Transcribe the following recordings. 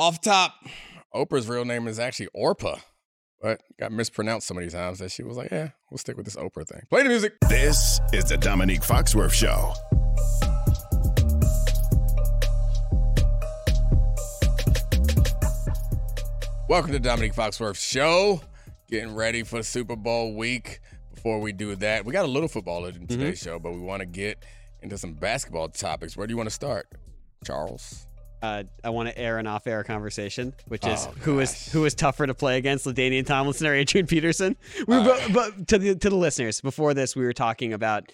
Off top, Oprah's real name is actually Orpah, but got mispronounced so many times that she was like, yeah, we'll stick with this Oprah thing. Play the music. This is the Domonique Foxworth Show. Welcome to the Domonique Foxworth Show. Getting ready for Super Bowl week. Before we do that, we got a little football in mm-hmm. today's show, but we want to get into some basketball topics. Where do you want to start, Charles? Uh, I want to air an off-air conversation, which is Oh, who is who is tougher to play against, LaDainian Tomlinson or Adrian Peterson. We were, bo- but to the to the listeners, before this, we were talking about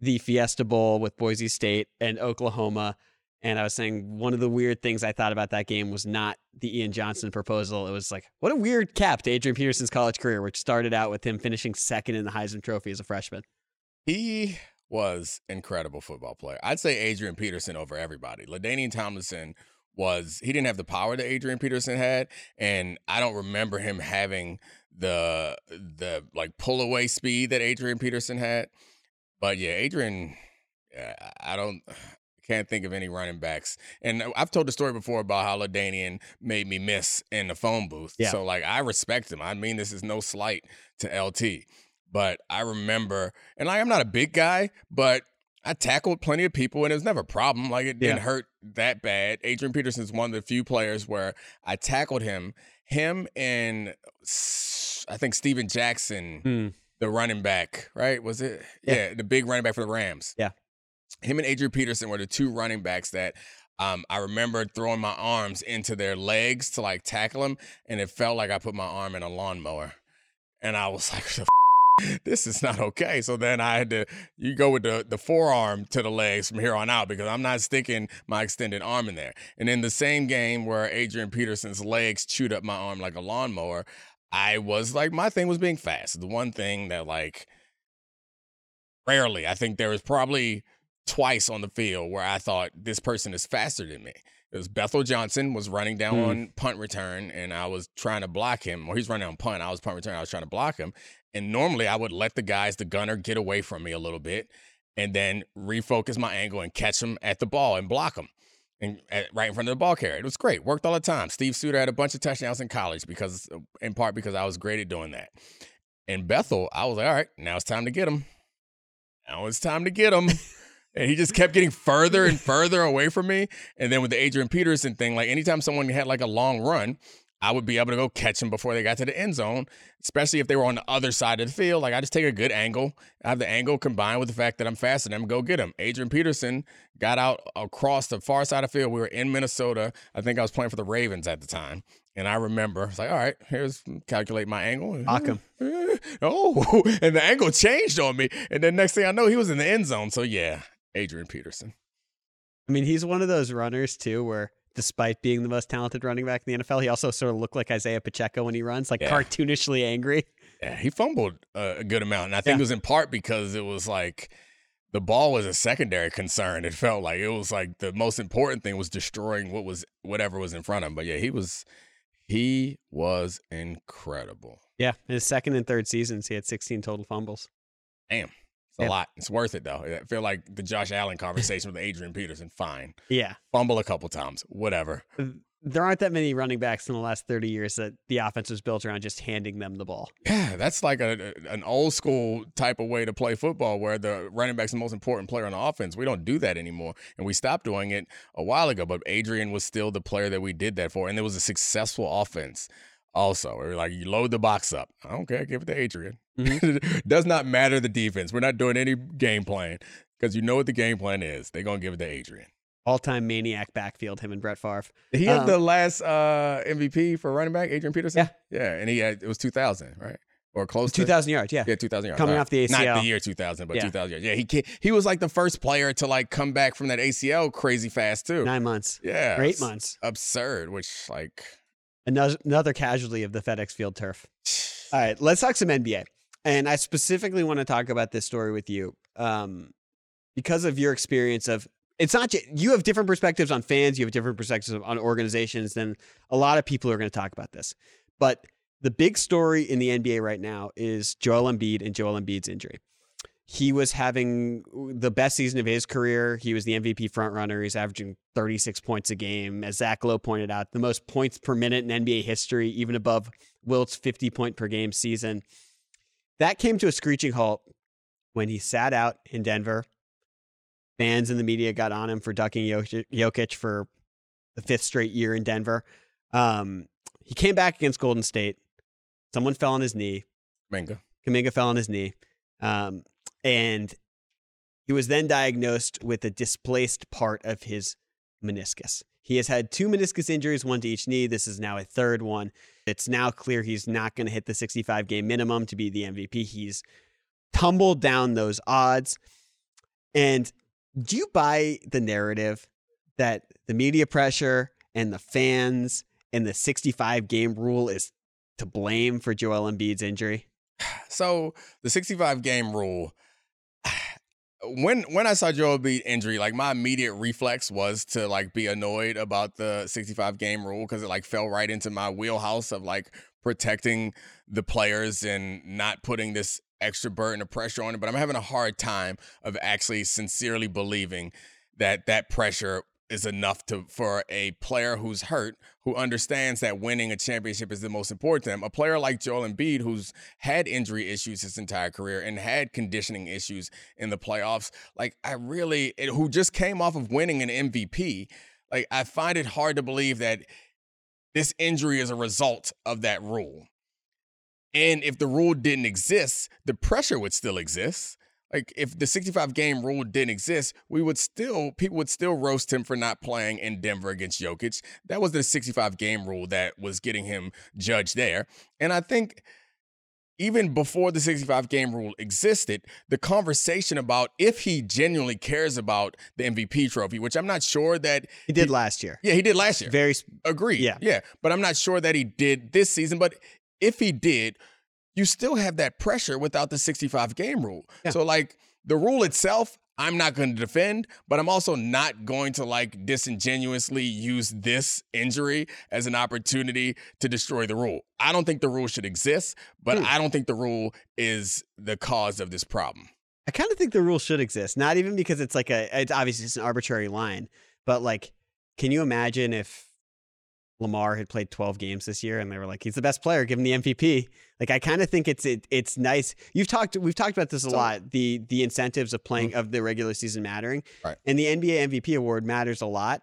the Fiesta Bowl with Boise State and Oklahoma, and I was saying one of the weird things I thought about that game was not the Ian Johnson proposal. It was like what a weird cap to Adrian Peterson's college career, which started out with him finishing second in the Heisman Trophy as a freshman. He was incredible football player. I'd say Adrian Peterson over everybody. LaDainian Tomlinson was he didn't have the power that Adrian Peterson had, and I don't remember him having the the like pull away speed that Adrian Peterson had. But yeah, Adrian, yeah, I don't can't think of any running backs. And I've told the story before about how LaDainian made me miss in the phone booth. Yeah. So like I respect him. I mean this is no slight to LT. But I remember, and like I'm not a big guy, but I tackled plenty of people, and it was never a problem. Like it didn't hurt that bad. Adrian Peterson's one of the few players where I tackled him. Him and I think Steven Jackson, Hmm. the running back, right? Was it? Yeah. Yeah, the big running back for the Rams. Yeah. Him and Adrian Peterson were the two running backs that um, I remember throwing my arms into their legs to like tackle them, and it felt like I put my arm in a lawnmower. And I was like, "The this is not okay. So then I had to you go with the the forearm to the legs from here on out because I'm not sticking my extended arm in there. And in the same game where Adrian Peterson's legs chewed up my arm like a lawnmower, I was like my thing was being fast. The one thing that like rarely, I think there was probably twice on the field where I thought this person is faster than me. It was Bethel Johnson was running down Hmm. on punt return and I was trying to block him. Or he's running on punt. I was punt return. I was trying to block him. And normally I would let the guys, the gunner, get away from me a little bit and then refocus my angle and catch him at the ball and block him. And at, right in front of the ball carrier. It was great. Worked all the time. Steve Suter had a bunch of touchdowns in college because, in part, because I was great at doing that. And Bethel, I was like, all right, now it's time to get him. Now it's time to get him. and he just kept getting further and further away from me. And then with the Adrian Peterson thing, like anytime someone had like a long run, I would be able to go catch them before they got to the end zone, especially if they were on the other side of the field. Like I just take a good angle. I have the angle combined with the fact that I'm faster than them, go get him. Adrian Peterson got out across the far side of the field. We were in Minnesota. I think I was playing for the Ravens at the time. And I remember, it's like, all right, here's calculate my angle. Him. Oh, and the angle changed on me. And then next thing I know, he was in the end zone. So yeah, Adrian Peterson. I mean, he's one of those runners too, where despite being the most talented running back in the NFL, he also sort of looked like Isaiah Pacheco when he runs, like Yeah. cartoonishly angry. Yeah, he fumbled a good amount, and I think Yeah. it was in part because it was like the ball was a secondary concern. It felt like it was like the most important thing was destroying what was whatever was in front of him. But yeah, he was he was incredible. Yeah, in his second and third seasons, he had 16 total fumbles. Damn, it's a Yeah. lot. It's worth it though. I feel like the Josh Allen conversation with Adrian Peterson. Fine, Yeah, fumble a couple times, whatever. there aren't that many running backs in the last 30 years that the offense was built around just handing them the ball. Yeah, that's like a, a- an old school type of way to play football where the running back's the most important player on the offense. We don't do that anymore. And we stopped doing it a while ago, but Adrian was still the player that we did that for. And it was a successful offense also. We were like, you load the box up. I don't care, give it to Adrian. Does not matter the defense. We're not doing any game plan because you know what the game plan is. They're going to give it to Adrian. All time maniac backfield, him and Brett Favre. He have Um, the last uh, MVP for running back, Adrian Peterson? Yeah. Yeah. And he had, it was 2000, right? Or close to 2,000 yards, yeah. Yeah, 2000 yards. Coming All off the ACL. Not the year 2000, but Yeah. 2000 yards. Yeah, he he was like the first player to like come back from that ACL crazy fast too. Nine months. yeah. Or eight months. Absurd, which like Another, casualty of the FedEx Field turf. All right, let's talk some NBA. And I specifically want to talk about this story with you um, because of your experience of it's not ju- you have different perspectives on fans, you have different perspectives on organizations than a lot of people are going to talk about this. But the big story in the NBA right now is Joel Embiid and Joel Embiid's injury. He was having the best season of his career. He was the MVP frontrunner. He's averaging 36 points a game. As Zach Lowe pointed out, the most points per minute in NBA history, even above Wilt's 50 point per game season. That came to a screeching halt when he sat out in Denver. Fans and the media got on him for ducking Jokic for the fifth straight year in Denver. Um, he came back against Golden State. Someone fell on his knee. Kaminga. Kuminga fell on his knee. Um, and he was then diagnosed with a displaced part of his meniscus. He has had two meniscus injuries, one to each knee. This is now a third one. It's now clear he's not going to hit the 65 game minimum to be the MVP. He's tumbled down those odds. And do you buy the narrative that the media pressure and the fans and the 65 game rule is to blame for Joel Embiid's injury? So the 65 game rule. When when I saw Joel Embiid injury, like my immediate reflex was to like be annoyed about the 65 game rule because it like fell right into my wheelhouse of like protecting the players and not putting this extra burden of pressure on it. But I'm having a hard time of actually sincerely believing that that pressure is enough to for a player who's hurt who understands that winning a championship is the most important to them. A player like Joel Embiid who's had injury issues his entire career and had conditioning issues in the playoffs, like I really it, who just came off of winning an MVP, like I find it hard to believe that this injury is a result of that rule. And if the rule didn't exist, the pressure would still exist like if the 65 game rule didn't exist, we would still people would still roast him for not playing in Denver against Jokic. That was the 65 game rule that was getting him judged there. And I think even before the 65 game rule existed, the conversation about if he genuinely cares about the MVP trophy, which I'm not sure that he did he, last year. Yeah, he did last year. Very agree. Yeah. Yeah. But I'm not sure that he did this season. But if he did, you still have that pressure without the 65 game rule. Yeah. So, like, the rule itself, I'm not going to defend, but I'm also not going to like disingenuously use this injury as an opportunity to destroy the rule. I don't think the rule should exist, but hmm. I don't think the rule is the cause of this problem. I kind of think the rule should exist, not even because it's like a, it's obviously it's an arbitrary line, but like, can you imagine if Lamar had played 12 games this year and they were like, he's the best player, give him the MVP. Like I kind of think it's it, it's nice. You've talked we've talked about this a so, lot. The the incentives of playing mm-hmm. of the regular season mattering. Right. And the NBA MVP award matters a lot.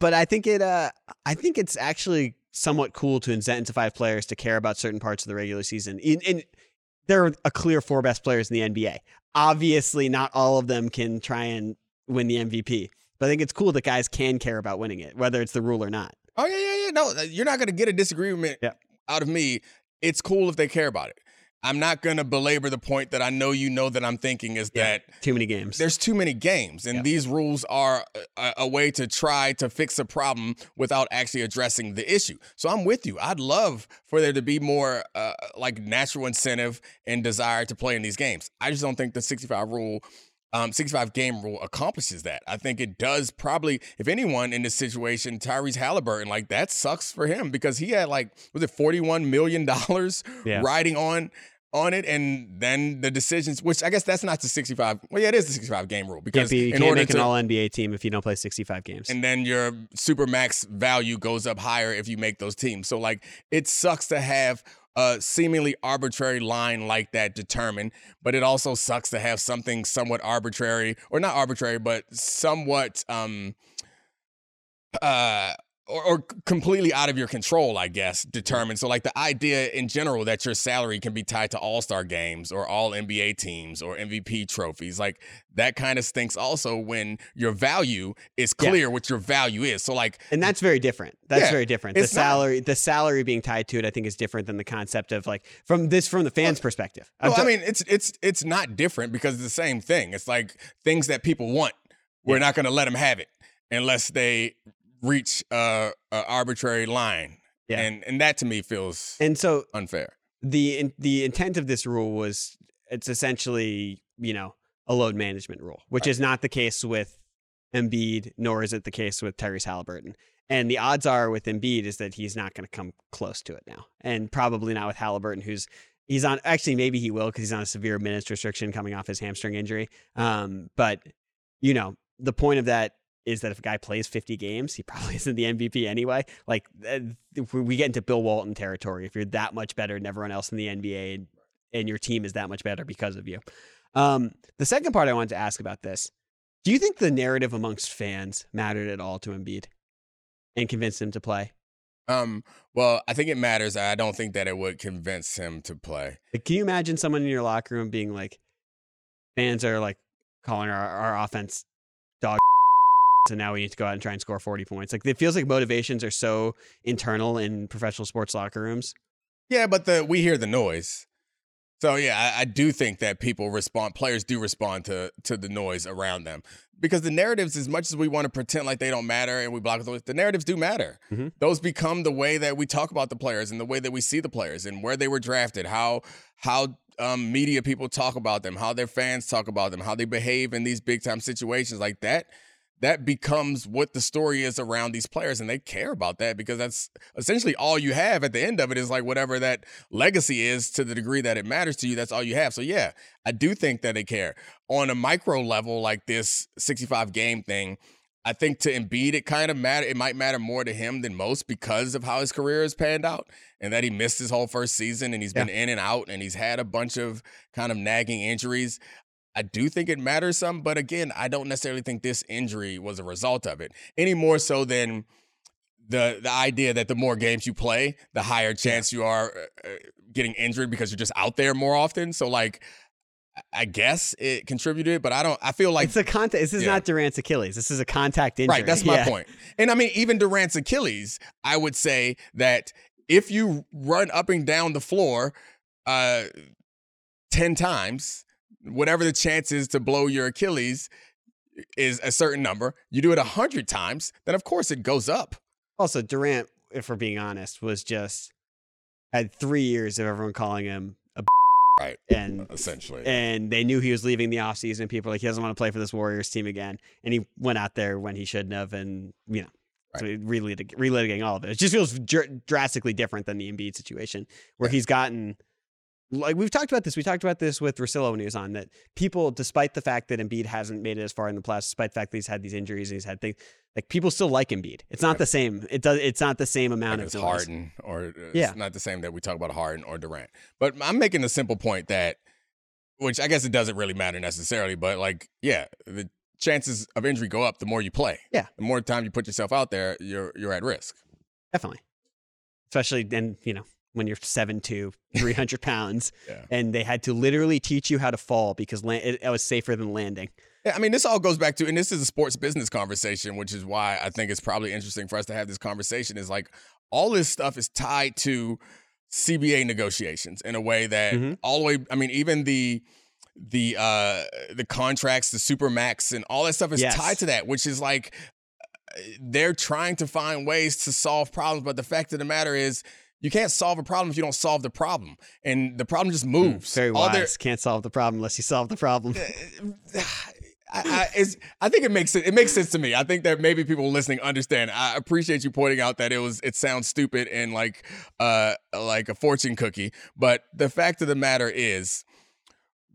But I think it uh I think it's actually somewhat cool to incentivize players to care about certain parts of the regular season. In, in there are a clear four best players in the NBA. Obviously, not all of them can try and win the MVP. But I think it's cool that guys can care about winning it, whether it's the rule or not. Oh yeah, yeah, yeah. No, you're not gonna get a disagreement yeah. out of me. It's cool if they care about it. I'm not going to belabor the point that I know you know that I'm thinking is yeah, that too many games. There's too many games, and these rules are a, a, way to try to fix a problem without actually addressing the issue. So I'm with you. I'd love for there to be more uh, like natural incentive and desire to play in these games. I just don't think the 65 rule um, 65 game rule accomplishes that. I think it does probably, if anyone in this situation, Tyrese Halliburton, like that sucks for him because he had like, was it $41 million yeah. riding on on it, and then the decisions, which I guess that's not the 65. Well, yeah, it is the 65 game rule because be, you in can't make to, an All NBA team if you don't play 65 games, and then your super max value goes up higher if you make those teams. So like, it sucks to have a seemingly arbitrary line like that determined, but it also sucks to have something somewhat arbitrary, or not arbitrary, but somewhat um, uh, or, or, completely out of your control, I guess, determined. So, like the idea in general that your salary can be tied to all star games or all NBA teams or MVP trophies, like that kind of stinks also when your value is clear yeah. what your value is. So, like, and that's very different. That's yeah, very different. The salary, not, the salary being tied to it, I think, is different than the concept of like from this from the fans' well, perspective. Well, I mean, it's it's it's not different because it's the same thing. It's like things that people want. We're yeah. not going to let them have it unless they reach a, a arbitrary line. Yeah. And and that to me feels and so unfair. The the intent of this rule was it's essentially, you know, a load management rule, which right. is not the case with Embiid, nor is it the case with Tyrese Halliburton. And the odds are with Embiid is that he's not going to come close to it now, and probably not with Halliburton, who's He's on actually maybe he will because he's on a severe minutes restriction coming off his hamstring injury. Um, but you know the point of that is that if a guy plays 50 games, he probably isn't the MVP anyway. Like we get into Bill Walton territory. If you're that much better than everyone else in the NBA and, and your team is that much better because of you. Um, the second part I wanted to ask about this: Do you think the narrative amongst fans mattered at all to Embiid and convinced him to play? Um, well, I think it matters. I don't think that it would convince him to play. Like, can you imagine someone in your locker room being like, fans are like calling our, our offense so now we need to go out and try and score 40 points. Like, it feels like motivations are so internal in professional sports locker rooms. Yeah, but the we hear the noise. So yeah, I, I, do think that people respond, players do respond to to the noise around them because the narratives, as much as we want to pretend like they don't matter and we block those, the narratives do matter. Mm-hmm. Those become the way that we talk about the players and the way that we see the players and where they were drafted, how how um, media people talk about them, how their fans talk about them, how they behave in these big time situations like that that becomes what the story is around these players and they care about that because that's essentially all you have at the end of it is like whatever that legacy is to the degree that it matters to you that's all you have so yeah i do think that they care on a micro level like this 65 game thing I think to Embiid, it kind of matter. It might matter more to him than most because of how his career has panned out, and that he missed his whole first season, and he's been in and out, and he's had a bunch of kind of nagging injuries. I do think it matters some, but again, I don't necessarily think this injury was a result of it any more so than the the idea that the more games you play, the higher chance you are uh, uh, getting injured because you're just out there more often. So like. I guess it contributed, but I don't. I feel like it's a contact. This is yeah. not Durant's Achilles. This is a contact injury. Right. That's my yeah. point. And I mean, even Durant's Achilles, I would say that if you run up and down the floor uh, ten times, whatever the chance is to blow your Achilles is a certain number. You do it a hundred times, then of course it goes up. Also, Durant, if we're being honest, was just had three years of everyone calling him a right and essentially and they knew he was leaving the offseason people like he doesn't want to play for this warriors team again and he went out there when he shouldn't have and you know right. so relitigating, relitigating all of it it just feels dr- drastically different than the Embiid situation where yeah. he's gotten like we've talked about this. We talked about this with Russillo when he was on that people, despite the fact that Embiid hasn't made it as far in the playoffs, despite the fact that he's had these injuries and he's had things, like people still like Embiid. It's not the same. It does. It's not the same amount like of it's Harden or uh, yeah. not the same that we talk about Harden or Durant. But I'm making a simple point that, which I guess it doesn't really matter necessarily, but like yeah, the chances of injury go up the more you play. Yeah, the more time you put yourself out there, you're you're at risk. Definitely, especially then you know when you're seven to 300 pounds yeah. and they had to literally teach you how to fall because it, it was safer than landing yeah, I mean, this all goes back to, and this is a sports business conversation, which is why I think it's probably interesting for us to have this conversation. Is like all this stuff is tied to CBA negotiations in a way that mm-hmm. all the way. I mean, even the the uh the contracts, the super max, and all that stuff is yes. tied to that, which is like uh, they're trying to find ways to solve problems. But the fact of the matter is, you can't solve a problem if you don't solve the problem, and the problem just hmm, moves. Very wise. Their, can't solve the problem unless you solve the problem. I, I, I, think it makes it, it makes sense to me. I think that maybe people listening understand. I appreciate you pointing out that it was it sounds stupid and like uh like a fortune cookie, but the fact of the matter is,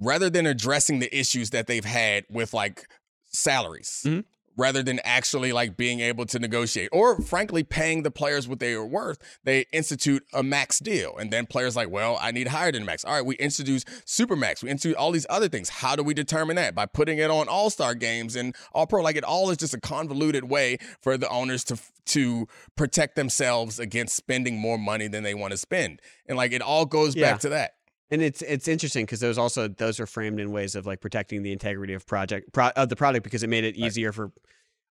rather than addressing the issues that they've had with like salaries, mm-hmm rather than actually like being able to negotiate or frankly paying the players what they are worth they institute a max deal. And then players like well i need higher than max. All right we introduce super max we institute all these other things. How do we determine that? By putting it on all-star games and all pro like it all is just a convoluted way for the owners to to protect themselves against spending more money than they want to spend. And like it all goes yeah. back to that and it's it's interesting because those also those are framed in ways of like protecting the integrity of project pro, of the product because it made it easier right. for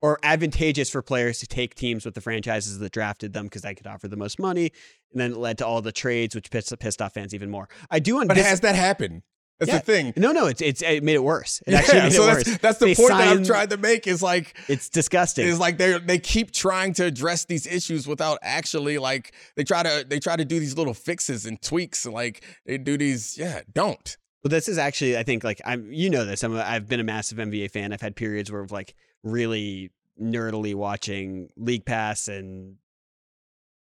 or advantageous for players to take teams with the franchises that drafted them because they could offer the most money, and then it led to all the trades, which pissed, pissed off fans even more. I do, understand. but has that happened? That's yeah. the thing. No, no, it's it's it made it worse. It actually made so it worse. That's, the point that I'm trying to make. Is like it's disgusting. Is like they they keep trying to address these issues without actually like they try to they try to do these little fixes and tweaks and like they do these. Yeah, don't. Well, this is actually I think like I'm you know this I'm a, I've been a massive NBA fan. I've had periods where I've like really nerdily watching League Pass and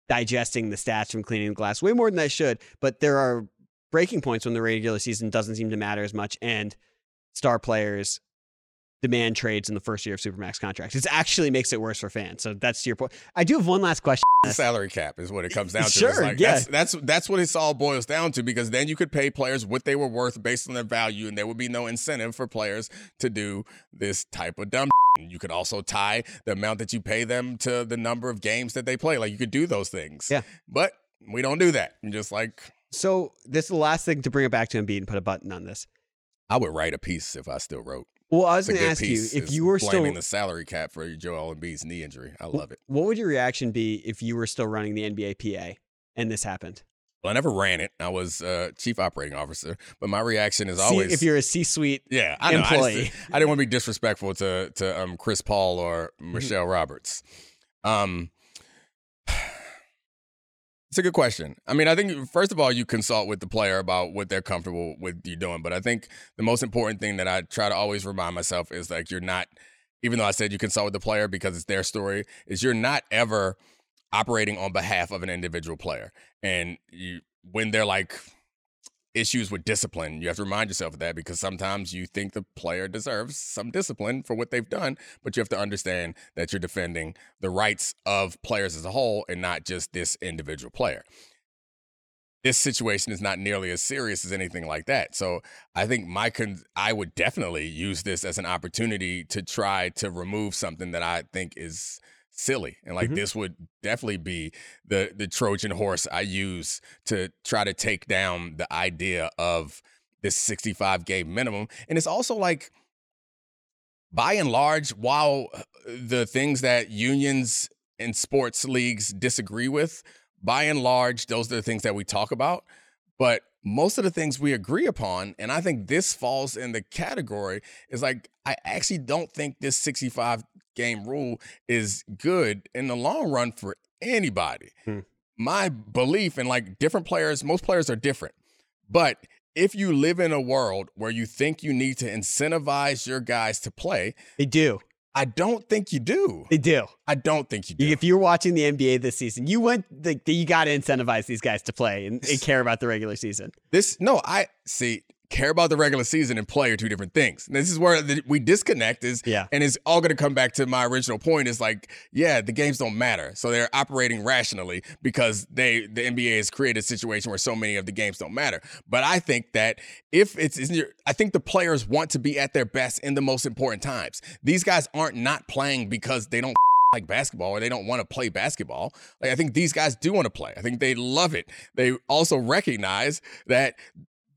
digesting the stats from cleaning the glass way more than I should. But there are breaking points when the regular season doesn't seem to matter as much, and star players demand trades in the first year of supermax contracts. It actually makes it worse for fans. So that's your point. I do have one last question. The salary cap is what it comes down to. Sure, like, yeah. That's, that's that's what it all boils down to because then you could pay players what they were worth based on their value, and there would be no incentive for players to do this type of dumb. You could also tie the amount that you pay them to the number of games that they play. Like you could do those things. Yeah. But we don't do that. I'm just like So this is the last thing to bring it back to Embiid and put a button on this. I would write a piece if I still wrote. Well, I was going to ask you if you were still blaming the salary cap for Joel Embiid's knee injury. I love it. What would your reaction be if you were still running the NBA PA and this happened? Well, I never ran it. I was uh, chief operating officer, but my reaction is See, always if you're a C-suite Yeah, I know. I, just- employee. I didn't want to be disrespectful to to um, Chris Paul or Mm-hmm. Michelle Roberts. Um, it's a good question. I mean, I think first of all, you consult with the player about what they're comfortable with you doing. But I think the most important thing that I try to always remind myself is like you're not, even though I said you consult with the player because it's their story, is you're not ever operating on behalf of an individual player. And you when they're like issues with discipline. You have to remind yourself of that because sometimes you think the player deserves some discipline for what they've done, but you have to understand that you're defending the rights of players as a whole and not just this individual player. This situation is not nearly as serious as anything like that. So I think my con- I would definitely use this as an opportunity to try to remove something that I think is silly and like Mhm. this would definitely be the the trojan horse i use to try to take down the idea of this 65 game minimum and it's also like by and large while uh, the things that unions and sports leagues disagree with by and large those are the things that we talk about but most of the things we agree upon and i think this falls in the category is like i actually don't think this 65 game rule is good in the long run for anybody. Hmm. My belief in like different players, most players are different. But if you live in a world where you think you need to incentivize your guys to play, They do. I don't think you do. They do. I don't think you do. If you're watching the NBA this season, you went the, you got to incentivize these guys to play and, and care about the regular season. This no, I see. Care about the regular season and play are two different things. And this is where the, we disconnect. Is Yeah. and it's all going to come back to my original point. Is like, yeah, the games don't matter, so they're operating rationally because they the NBA has created a situation where so many of the games don't matter. But I think that if it's, in your, I think the players want to be at their best in the most important times. These guys aren't not playing because they don't like basketball or they don't want to play basketball. Like I think these guys do want to play. I think they love it. They also recognize that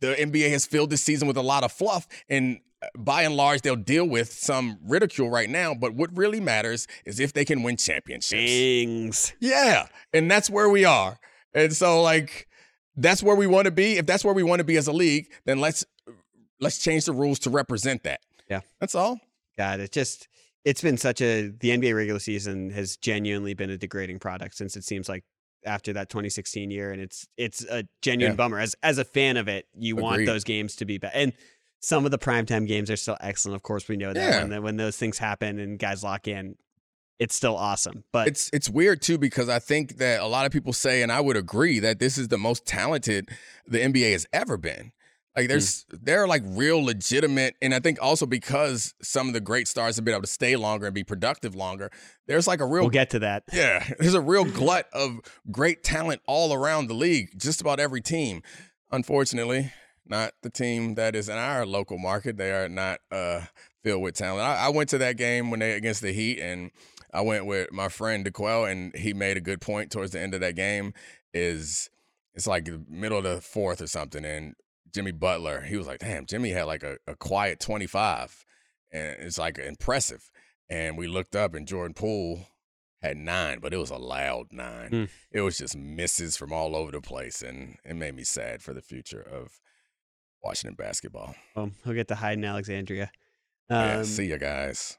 the NBA has filled this season with a lot of fluff and uh, by and large they'll deal with some ridicule right now, but what really matters is if they can win championships. Things. Yeah, and that's where we are. And so like that's where we want to be. If that's where we want to be as a league, then let's let's change the rules to represent that. Yeah. That's all. God, it just it's been such a the NBA regular season has genuinely been a degrading product since it seems like after that 2016 year, and it's it's a genuine Yeah. bummer. As as a fan of it, you want those games to be better. And some of the primetime games are still excellent. Of course, we know that Yeah. when the, when those things happen and guys lock in, it's still awesome. But It's it's weird too because I think that a lot of people say, and I would agree that this is the most talented the NBA has ever been. Like there's they're like real legitimate, and I think also because some of the great stars have been able to stay longer and be productive longer. There's like a real we'll get to that. yeah, there's a real glut of great talent all around the league, just about every team. Unfortunately, not the team that is in our local market. They are not uh, filled with talent. I, I went to that game when they against the Heat, and I went with my friend DeQuell, and he made a good point towards the end of that game. Is it's like the middle of the fourth or something, and Jimmy Butler, he was like, "Damn, Jimmy had like a, a quiet 25, and it's like impressive." And we looked up, and Jordan Poole had nine, but it was a loud nine. Hmm. It was just misses from all over the place, and it made me sad for the future of Washington basketball. Well, he'll get to hide in Alexandria. yeah, Um, see you guys.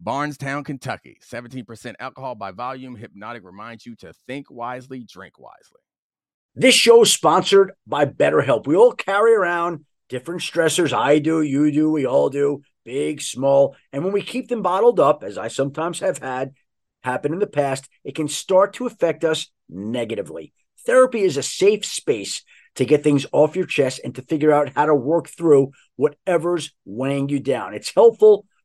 Bardstown, Kentucky. 17% alcohol by volume. Hypnotic reminds you to think wisely, drink wisely. This show is sponsored by BetterHelp. We all carry around different stressors. I do, you do, we all do, big, small. And when we keep them bottled up, as I sometimes have had happen in the past, it can start to affect us negatively. Therapy is a safe space to get things off your chest and to figure out how to work through whatever's weighing you down. It's helpful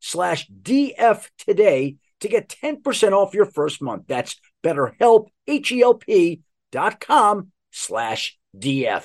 slash DF today to get 10% off your first month. That's betterhelp, H-E-L-P dot com slash DF.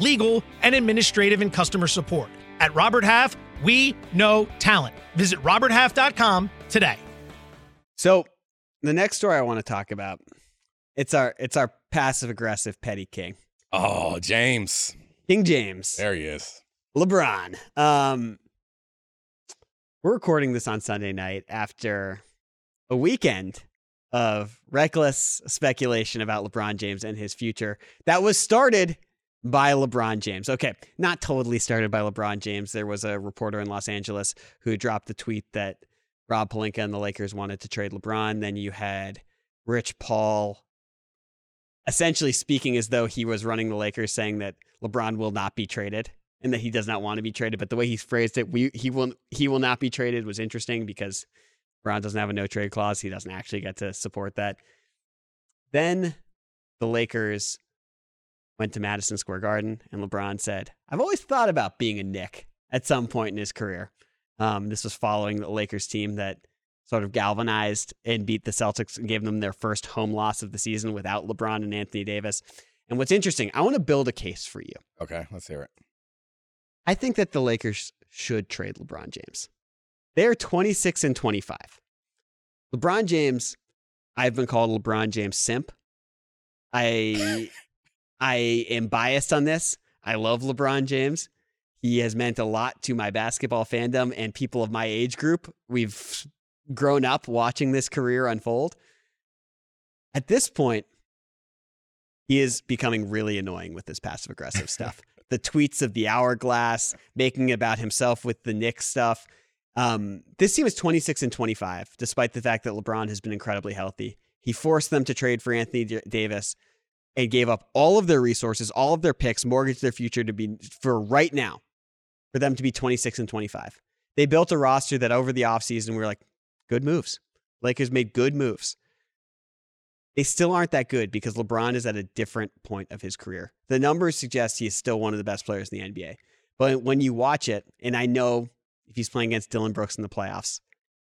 legal, and administrative and customer support. At Robert Half, we know talent. Visit roberthalf.com today. So, the next story I want to talk about, it's our it's our passive aggressive petty king. Oh, James. King James. There he is. LeBron. Um we're recording this on Sunday night after a weekend of reckless speculation about LeBron James and his future that was started by LeBron James. Okay, not totally started by LeBron James. There was a reporter in Los Angeles who dropped the tweet that Rob Pelinka and the Lakers wanted to trade LeBron. Then you had Rich Paul essentially speaking as though he was running the Lakers, saying that LeBron will not be traded and that he does not want to be traded. But the way he phrased it, we he will he will not be traded was interesting because LeBron doesn't have a no trade clause. He doesn't actually get to support that. Then the Lakers went to Madison Square Garden, and LeBron said, I've always thought about being a Knick at some point in his career. Um, this was following the Lakers team that sort of galvanized and beat the Celtics and gave them their first home loss of the season without LeBron and Anthony Davis. And what's interesting, I want to build a case for you. Okay, let's hear it. I think that the Lakers should trade LeBron James. They're 26 and 25. LeBron James, I've been called LeBron James simp. I I am biased on this. I love LeBron James. He has meant a lot to my basketball fandom and people of my age group. We've grown up watching this career unfold. At this point, he is becoming really annoying with this passive aggressive stuff. The tweets of the hourglass, making about himself with the Knicks stuff. Um, this team is 26 and 25, despite the fact that LeBron has been incredibly healthy. He forced them to trade for Anthony Davis and gave up all of their resources, all of their picks, mortgaged their future to be for right now, for them to be 26 and 25. They built a roster that over the offseason we were like, good moves. Lakers made good moves. They still aren't that good because LeBron is at a different point of his career. The numbers suggest he is still one of the best players in the NBA. But when you watch it, and I know if he's playing against Dillon Brooks in the playoffs,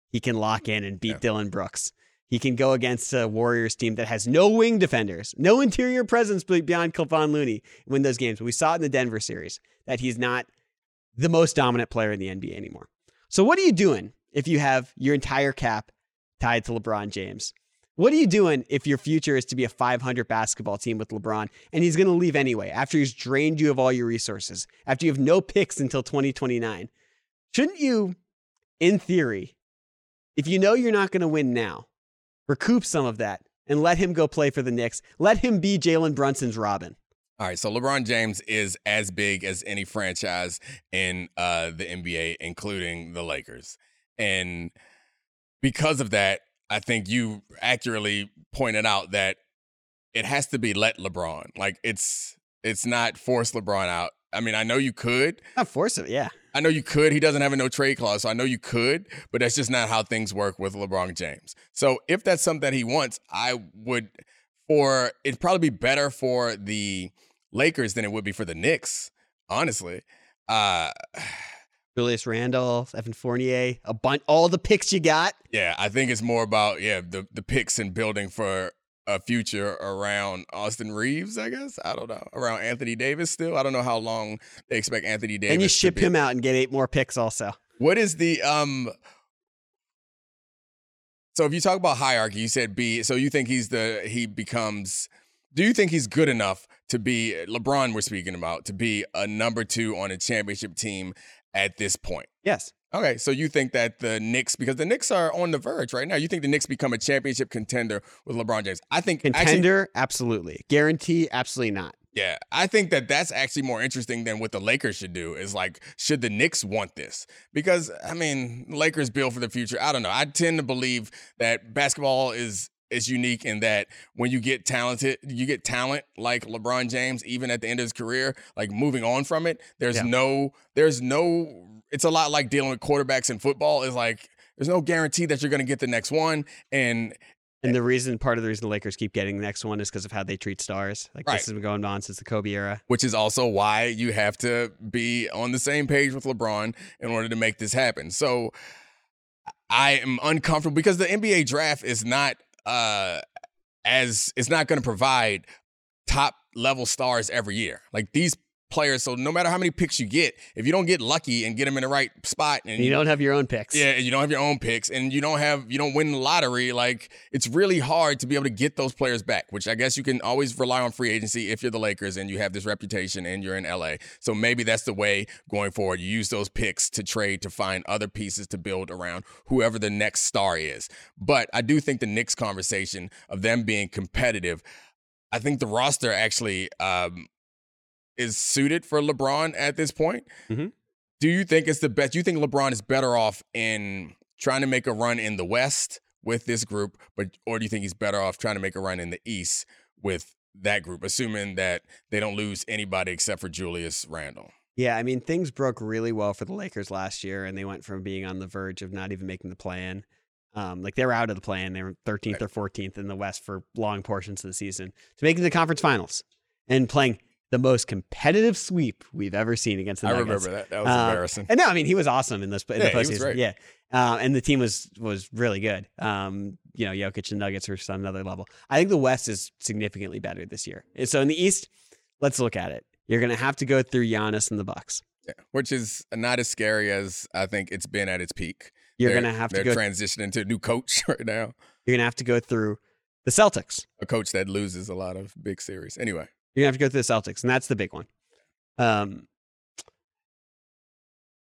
he can lock in and beat yeah. Dillon Brooks. He can go against a Warriors team that has no wing defenders, no interior presence beyond Kevon Looney, win those games. We saw it in the Denver series that he's not the most dominant player in the NBA anymore. So, what are you doing if you have your entire cap tied to LeBron James? What are you doing if your future is to be a 500 basketball team with LeBron and he's going to leave anyway after he's drained you of all your resources, after you have no picks until 2029? Shouldn't you in theory, if you know you're not going to win now, recoup some of that and let him go play for the Knicks. Let him be Jalen Brunson's Robin. All right, so LeBron James is as big as any franchise in uh, the NBA, including the Lakers. And because of that, I think you accurately pointed out that it has to be let LeBron. Like it's it's not force LeBron out. I mean, I know you could. Not force it, yeah. I know you could. He doesn't have a no trade clause, so I know you could, but that's just not how things work with LeBron James. So if that's something that he wants, I would for it'd probably be better for the Lakers than it would be for the Knicks, honestly. Uh Julius Randle, Evan Fournier, a bunch, all the picks you got. Yeah, I think it's more about yeah the the picks and building for a future around Austin Reaves, I guess I don't know around Anthony Davis. Still, I don't know how long they expect Anthony Davis. And you ship him out and get eight more picks also. What is the um? So if you talk about hierarchy, you said B. So you think he's the he becomes. Do you think he's good enough to be LeBron? We're speaking about to be a number two on a championship team at this point. Yes. Okay, so you think that the Knicks, because the Knicks are on the verge right now, you think the Knicks become a championship contender with LeBron James? I think contender, actually, absolutely. Guarantee, absolutely not. Yeah, I think that that's actually more interesting than what the Lakers should do. Is like, should the Knicks want this? Because I mean, Lakers build for the future. I don't know. I tend to believe that basketball is is unique in that when you get talented, you get talent like LeBron James, even at the end of his career, like moving on from it. There's yeah. no, there's no. It's a lot like dealing with quarterbacks in football. Is like there's no guarantee that you're going to get the next one, and and the reason, part of the reason the Lakers keep getting the next one is because of how they treat stars. Like right. this has been going on since the Kobe era. Which is also why you have to be on the same page with LeBron in order to make this happen. So I am uncomfortable because the NBA draft is not uh as it's not going to provide top level stars every year. Like these players. So no matter how many picks you get, if you don't get lucky and get them in the right spot, and you, you don't have your own picks, yeah, you don't have your own picks, and you don't have you don't win the lottery, like it's really hard to be able to get those players back. Which I guess you can always rely on free agency if you're the Lakers and you have this reputation and you're in LA. So maybe that's the way going forward. You use those picks to trade to find other pieces to build around whoever the next star is. But I do think the Knicks conversation of them being competitive. I think the roster actually um, is suited for LeBron at this point. Mm-hmm. Do you think it's the best? Do you think LeBron is better off in trying to make a run in the West with this group, but or do you think he's better off trying to make a run in the East with that group, assuming that they don't lose anybody except for Julius Randle? Yeah, I mean things broke really well for the Lakers last year, and they went from being on the verge of not even making the play-in. Um, like they were out of the play-in. They were 13th right. or 14th in the West for long portions of the season to making the conference finals and playing the most competitive sweep we've ever seen against the I Nuggets. remember that. That was uh, embarrassing. And no, I mean he was awesome in this in yeah, the postseason. Yeah, uh, and the team was was really good. Um, you know, Jokic and Nuggets are on another level. I think the West is significantly better this year. So in the East, let's look at it. You're going to have to go through Giannis and the Bucks. Yeah, which is not as scary as I think it's been at its peak. You're going to have to go transitioning to a new coach right now. You're going to have to go through the Celtics, a coach that loses a lot of big series. Anyway, you're to have to go through the Celtics, and that's the big one. Um,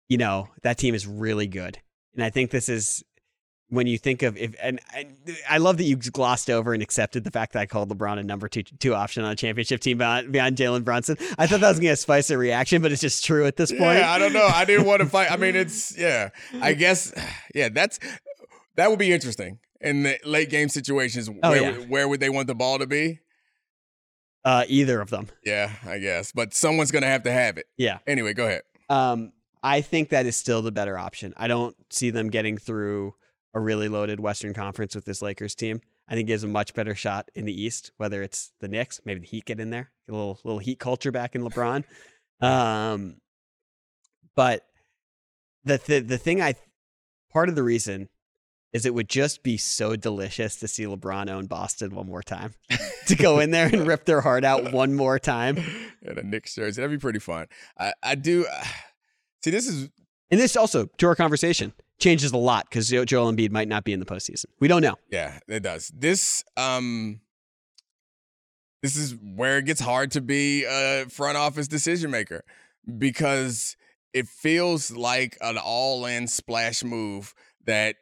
you know, that team is really good. And I think this is when you think of if and, and, I love that you glossed over and accepted the fact that I called LeBron a number two two option on a championship team beyond, beyond Jalen Brunson. I thought that was gonna spice a reaction, but it's just true at this point. Yeah, I don't know. I didn't want to fight. I mean, it's yeah. I guess yeah. That's that would be interesting in the late game situations. Oh, where yeah. where would they want the ball to be? Uh, either of them. Yeah, I guess. But someone's gonna have to have it. Yeah. Anyway, go ahead. Um, I think that is still the better option. I don't see them getting through a really loaded Western Conference with this Lakers team. I think gives a much better shot in the East, whether it's the Knicks, maybe the Heat get in there, get a little little Heat culture back in LeBron. Um, but the the the thing I part of the reason is it would just be so delicious to see LeBron own Boston one more time. to go in there and rip their heart out one more time. And a Knicks jersey. That'd be pretty fun. I, I do see this is And this also, to our conversation, changes a lot because Joel Embiid might not be in the postseason. We don't know. Yeah, it does. This um this is where it gets hard to be a front office decision maker because it feels like an all-in splash move that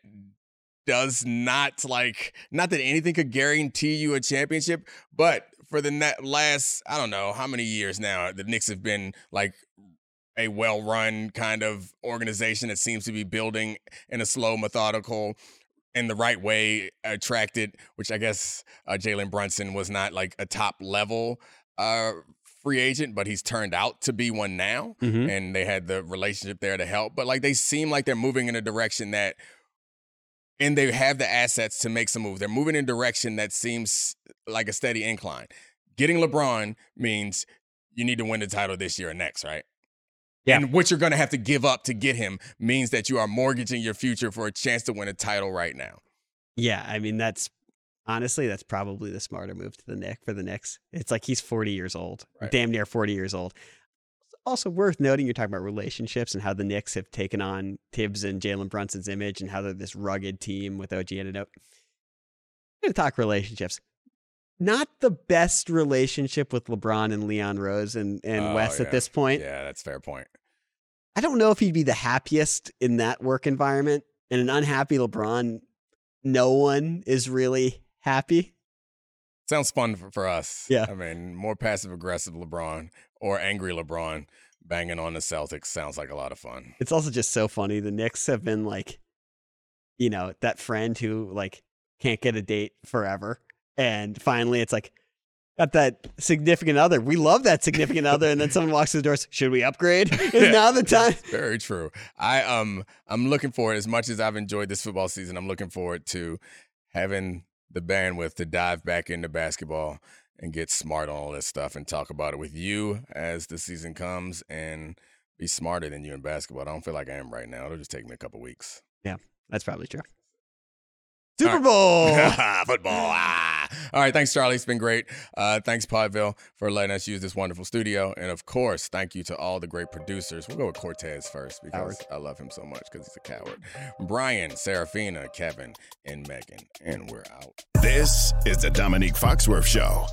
does not like not that anything could guarantee you a championship, but for the last I don't know how many years now the Knicks have been like a well-run kind of organization that seems to be building in a slow, methodical, in the right way, attracted. Which I guess uh, Jalen Brunson was not like a top level uh, free agent, but he's turned out to be one now, Mhm. and they had the relationship there to help. But like they seem like they're moving in a direction that and they have the assets to make some moves. They're moving in a direction that seems like a steady incline. Getting LeBron means you need to win the title this year and next, right? Yeah. And what you're going to have to give up to get him means that you are mortgaging your future for a chance to win a title right now. Yeah, I mean that's honestly that's probably the smarter move to the Nick for the Knicks. It's like he's 40 years old, Right. damn near 40 years old. Also worth noting, you're talking about relationships and how the Knicks have taken on Thibs and Jalen Brunson's image and how they're this rugged team with OG Anunoby. We're gonna talk relationships. Not the best relationship with LeBron and Leon Rose and, and Oh, West yeah. at this point. Yeah, that's a fair point. I don't know if he'd be the happiest in that work environment. And an unhappy LeBron, no one is really happy. Sounds fun for, for us. Yeah. I mean, more passive aggressive LeBron or angry LeBron banging on the Celtics sounds like a lot of fun. It's also just so funny. The Knicks have been like, you know, that friend who like can't get a date forever. And finally it's like, got that significant other. We love that significant other. And then someone walks through the doors. Should we upgrade? Is now the time? Very true. I um I'm looking forward as much as I've enjoyed this football season. I'm looking forward to having the bandwidth to dive back into basketball and get smart on all this stuff and talk about it with you as the season comes and be smarter than you in basketball. I don't feel like I am right now. It'll just take me a couple weeks. Yeah, that's probably true. Super right. Bowl. Football. Ah. All right. Thanks, Charlie. It's been great. Uh, thanks, Podville, for letting us use this wonderful studio. And of course, thank you to all the great producers. We'll go with Cortez first because I love him so much because he's a coward. Brian, Serafina, Kevin, and Megan. And we're out. This is the Domonique Foxworth Show.